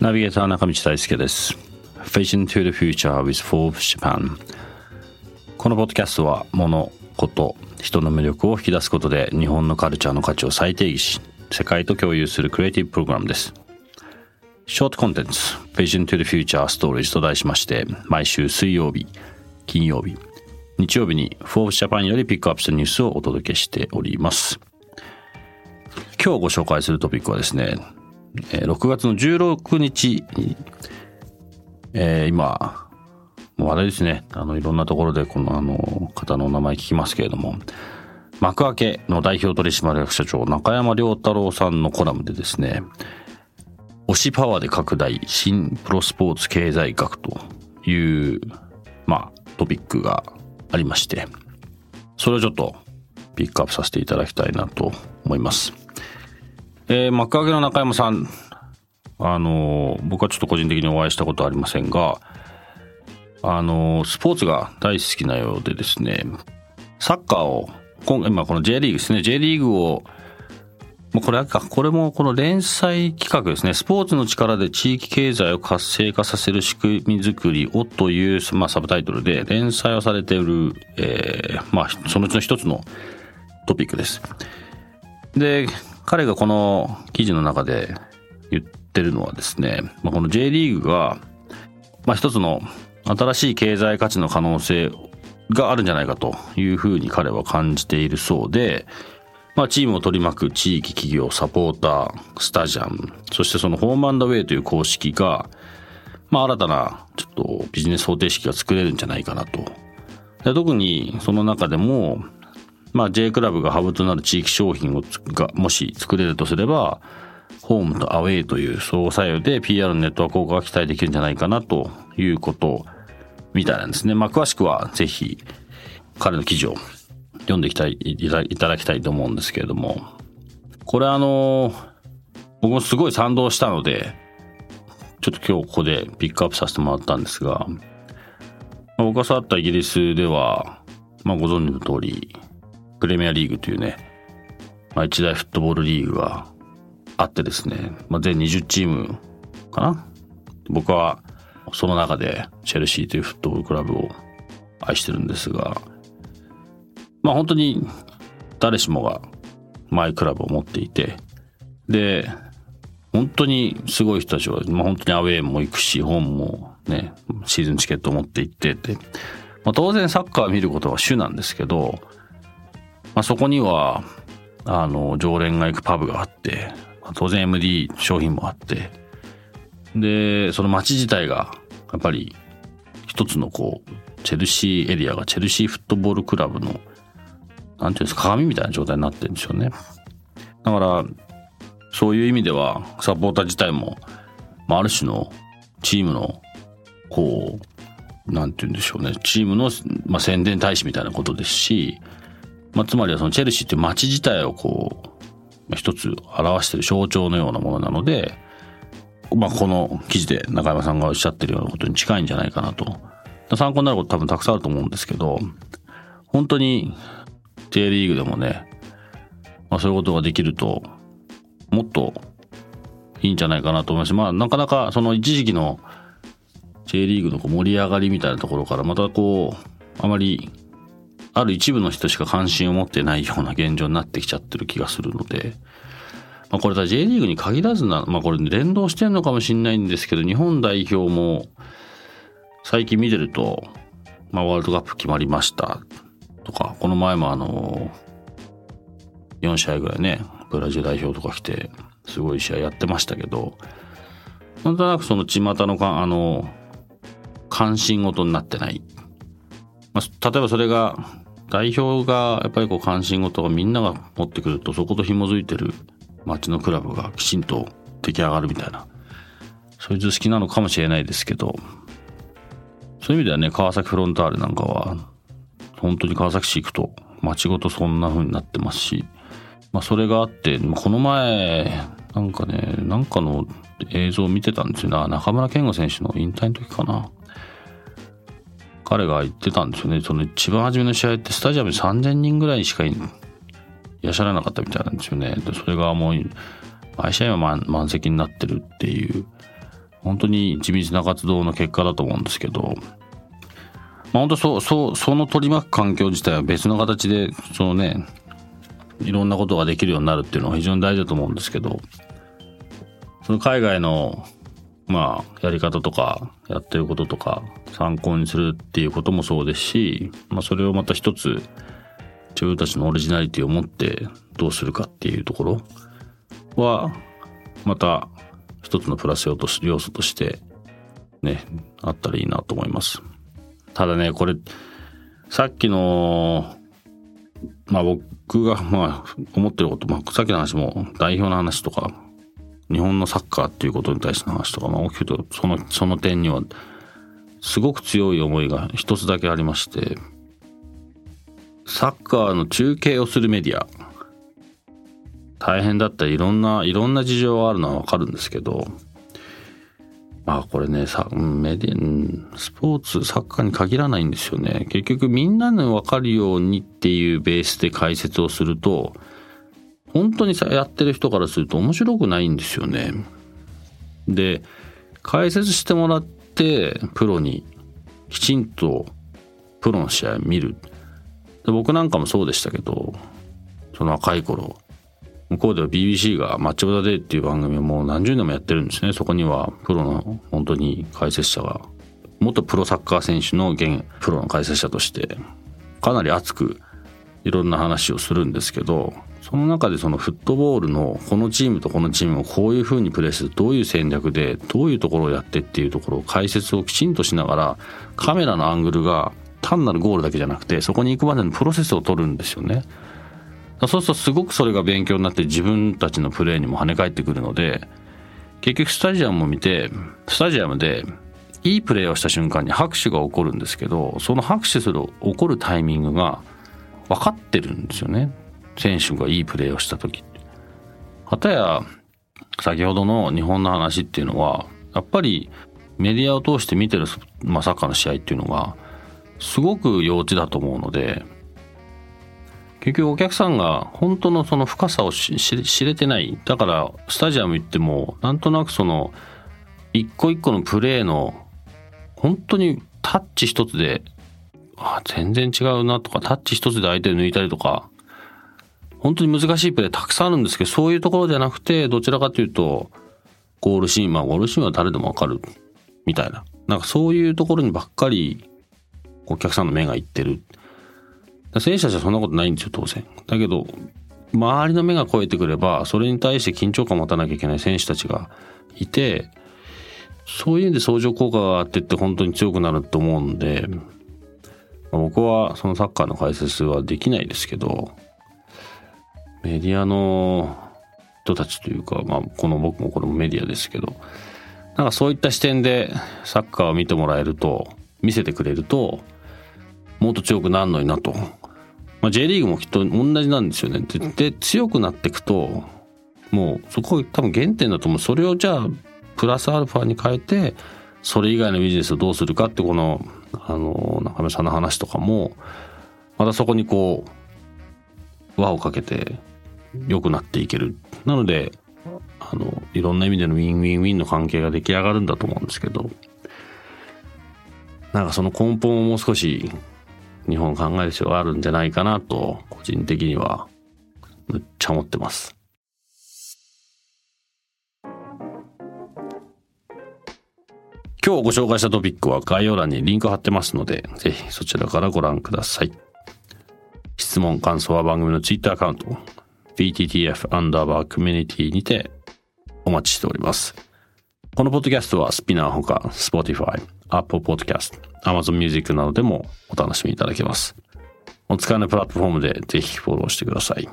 ナビゲーター中道大輔です。Vision to the Future with Forbes Japan このポッドキャストは物事人の魅力を引き出すことで日本のカルチャーの価値を再定義し世界と共有するクリエイティブプログラムです。ショートコンテンツ Vision to the Future Stories と題しまして毎週水曜日金曜日日曜日に Forbes Japan よりピックアップしたニュースをお届けしております。今日ご紹介するトピックはですね6月の16日に、えー、今、もうあれですね、あの、いろんなところでこのあの、方のお名前聞きますけれども、幕開けの代表取締役社長、中山良太郎さんのコラムでですね、推しパワーで拡大、新プロスポーツ経済学という、まあ、トピックがありまして、それをちょっとピックアップさせていただきたいなと思います。えー、幕開けの中山さん、あのー、僕はちょっと個人的にお会いしたことはありませんが、あのー、スポーツが大好きなようでですね、サッカーを、今今この J リーグですね、J リーグを、もうこれか、これもこの連載企画ですね、スポーツの力で地域経済を活性化させる仕組み作りをという、まあ、サブタイトルで連載をされている、えー、まあ、そのうちの一つのトピックです。で、彼がこの記事の中で言ってるのはですね、まあ、この J リーグが、まあ、一つの新しい経済価値の可能性があるんじゃないかというふうに彼は感じているそうで、まあ、チームを取り巻く地域企業、サポーター、スタジアム、そしてそのホームアンダウェイという公式が、まあ、新たなちょっとビジネス方程式が作れるんじゃないかなと。で特にその中でも、まあ J クラブがハブとなる地域商品をがもし作れるとすれば、ホームとアウェイという相互作用で PR のネットワーク効果が期待できるんじゃないかなということみたいなんですね。まあ詳しくはぜひ彼の記事を読んでいきたい、いただきたいと思うんですけれども、これあの、僕もすごい賛同したので、ちょっと今日ここでピックアップさせてもらったんですが、まあ、僕が育ったイギリスでは、まあご存知の通り、プレミアリーグというね、まあ、一大フットボールリーグがあってですね、まあ、全20チームかな。僕はその中でチェルシーというフットボールクラブを愛してるんですが、まあ本当に誰しもがマイクラブを持っていて、で、本当にすごい人たちは、まあ本当にアウェーも行くし、ホームもね、シーズンチケットを持って行ってて、まあ当然サッカー見ることは主なんですけど、まあ、そこには、あの、常連が行くパブがあって、当然 MD 商品もあって、で、その街自体が、やっぱり、一つのこう、チェルシーエリアがチェルシーフットボールクラブの、なんていうんですか、鏡みたいな状態になってるんですよね。だから、そういう意味では、サポーター自体も、まあ、ある種のチームの、こう、なんて言うんでしょうね、チームの、まあ、宣伝大使みたいなことですし、まあ、つまりはそのチェルシーって街自体をこう、一つ表してる象徴のようなものなので、まあ、この記事で中山さんがおっしゃってるようなことに近いんじゃないかなと。参考になること多分たくさんあると思うんですけど、本当に J リーグでもね、まあ、そういうことができると、もっといいんじゃないかなと思います、まあ、なかなかその一時期の J リーグのこう盛り上がりみたいなところからまたこう、あまりある一部の人しか関心を持ってないような現状になってきちゃってる気がするので、まあ、これは J リーグに限らずな、まあ、これ連動してるのかもしれないんですけど、日本代表も最近見てると、まあ、ワールドカップ決まりましたとか、この前もあの、4試合ぐらいね、ブラジル代表とか来て、すごい試合やってましたけど、なんとなくその巷のか、あの、関心事になってない。まあ、例えばそれが代表がやっぱりこう関心事がみんなが持ってくるとそこと紐づいてる街のクラブがきちんと出来上がるみたいな。そういう図式なのかもしれないですけどそういう意味ではね川崎フロンターレなんかは本当に川崎市行くと街ごとそんな風になってますし、まあ、それがあってこの前なんかねなんかの映像を見てたんですよな中村健吾選手の引退の時かな。彼が言ってたんですよね。その一番初めの試合ってスタジアムに3000人ぐらいしかいらっしゃらなかったみたいなんですよね。でそれがもう毎試合は満席になってるっていう本当に地道な活動の結果だと思うんですけど、まあ、本当そうそうその取り巻く環境自体は別の形でそのねいろんなことができるようになるっていうのは非常に大事だと思うんですけど。その海外のまあやり方とかやってることとか参考にするっていうこともそうですし、まあ、それをまた一つ自分たちのオリジナリティを持ってどうするかっていうところはまた一つのプラス要素としてねあったらいいなと思います。ただねこれさっきのまあ僕がまあ思ってること、まあ、さっきの話も代表の話とか日本のサッカーっていうことに対しての話とか、まあ、大きくとそのその点にはすごく強い思いが一つだけありましてサッカーの中継をするメディア大変だったいろんないろんな事情があるのはわかるんですけどまあこれねさメディアスポーツサッカーに限らないんですよね。結局みんなに分かるようにっていうベースで解説をすると本当にさやってる人からすると面白くないんですよね。で解説してもらってプロにきちんとプロの試合見る。で僕なんかもそうでしたけどその若い頃向こうでは BBC が「マッチ・オブ・ザ・デイ」っていう番組をもう何十年もやってるんですね。そこにはプロの本当に解説者が元プロサッカー選手の現プロの解説者としてかなり熱くいろんな話をするんですけどその中でそのフットボールのこのチームとこのチームをこういうふうにプレーするどういう戦略でどういうところをやってっていうところを解説をきちんとしながらカメラのアングルが単なるゴールだけじゃなくてそこに行くまでのプロセスを取るんですよね。そうするとすごくそれが勉強になって自分たちのプレーにも跳ね返ってくるので結局スタジアムを見てスタジアムでいいプレーをした瞬間に拍手が起こるんですけどその拍手する起こるタイミングが分かってるんですよね選手がいいプレーをした時。たや先ほどの日本の話っていうのはやっぱりメディアを通して見てる、まあ、サッカーの試合っていうのがすごく幼稚だと思うので結局お客さんが本当のその深さを知れてない。だからスタジアム行ってもなんとなくその一個一個のプレーの本当にタッチ一つであ全然違うなとかタッチ一つで相手を抜いたりとか本当に難しいプレーたくさんあるんですけどそういうところじゃなくてどちらかというとゴールシーンまあゴールシーンは誰でもわかるみたいななんかそういうところにばっかりお客さんの目がいってる。選手たちはそんなことないんですよ、当然。だけど、周りの目が超えてくれば、それに対して緊張感を持たなきゃいけない選手たちがいて、そういう意味で相乗効果があってって本当に強くなると思うんで、僕はそのサッカーの解説はできないですけど、メディアの人たちというか、まあ、この僕もこれもメディアですけど、なんかそういった視点でサッカーを見てもらえると、見せてくれると、もっと強くなるのになと。まあ、J リーグもきっと同じなんですよね。で、強くなっていくと、もうそこ多分原点だと思う。それをじゃあ、プラスアルファに変えて、それ以外のビジネスをどうするかってこの、あの、中村さんの話とかも、またそこにこう、輪をかけて良くなっていける。なので、あの、いろんな意味でのウィンウィンウィンの関係が出来上がるんだと思うんですけど、なんかその根本をもう少し日本考える必要があるんじゃないかなと、個人的には、むっちゃ思ってます。今日ご紹介したトピックは概要欄にリンク貼ってますので、ぜひそちらからご覧ください。質問、感想は番組のツイッターアカウント、BTTF アンダーバーコミュニティにてお待ちしております。このポッドキャストはスピナーほか、Spotify、Apple Podcast、Amazon Music などでもお楽しみいただけます。お使いのプラットフォームでぜひフォローしてください。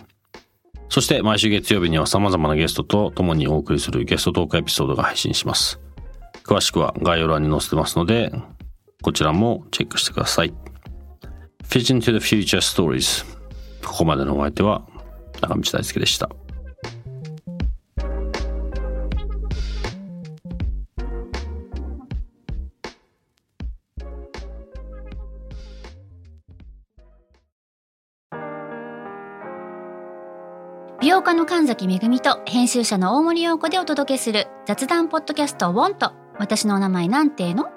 そして毎週月曜日には様々なゲストと共にお送りするゲストトークエピソードが配信します。詳しくは概要欄に載せてますので、こちらもチェックしてください。Vision to the Future Stories ここまでのお相手は中道大輔でした。美容家の神崎恵と編集者の大森洋子でお届けする雑談ポッドキャスト「ウォンと私のお名前なんての?」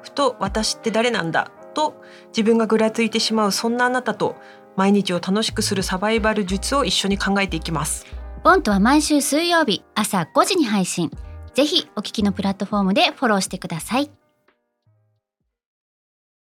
ふと私って誰なんだと自分がぐらついてしまうそんなあなたと毎日を楽しくするサバイバル術を一緒に考えていきます。ボントは毎週水曜日朝5時に配信。ぜひお聞きのプラットフォームでフォローしてください。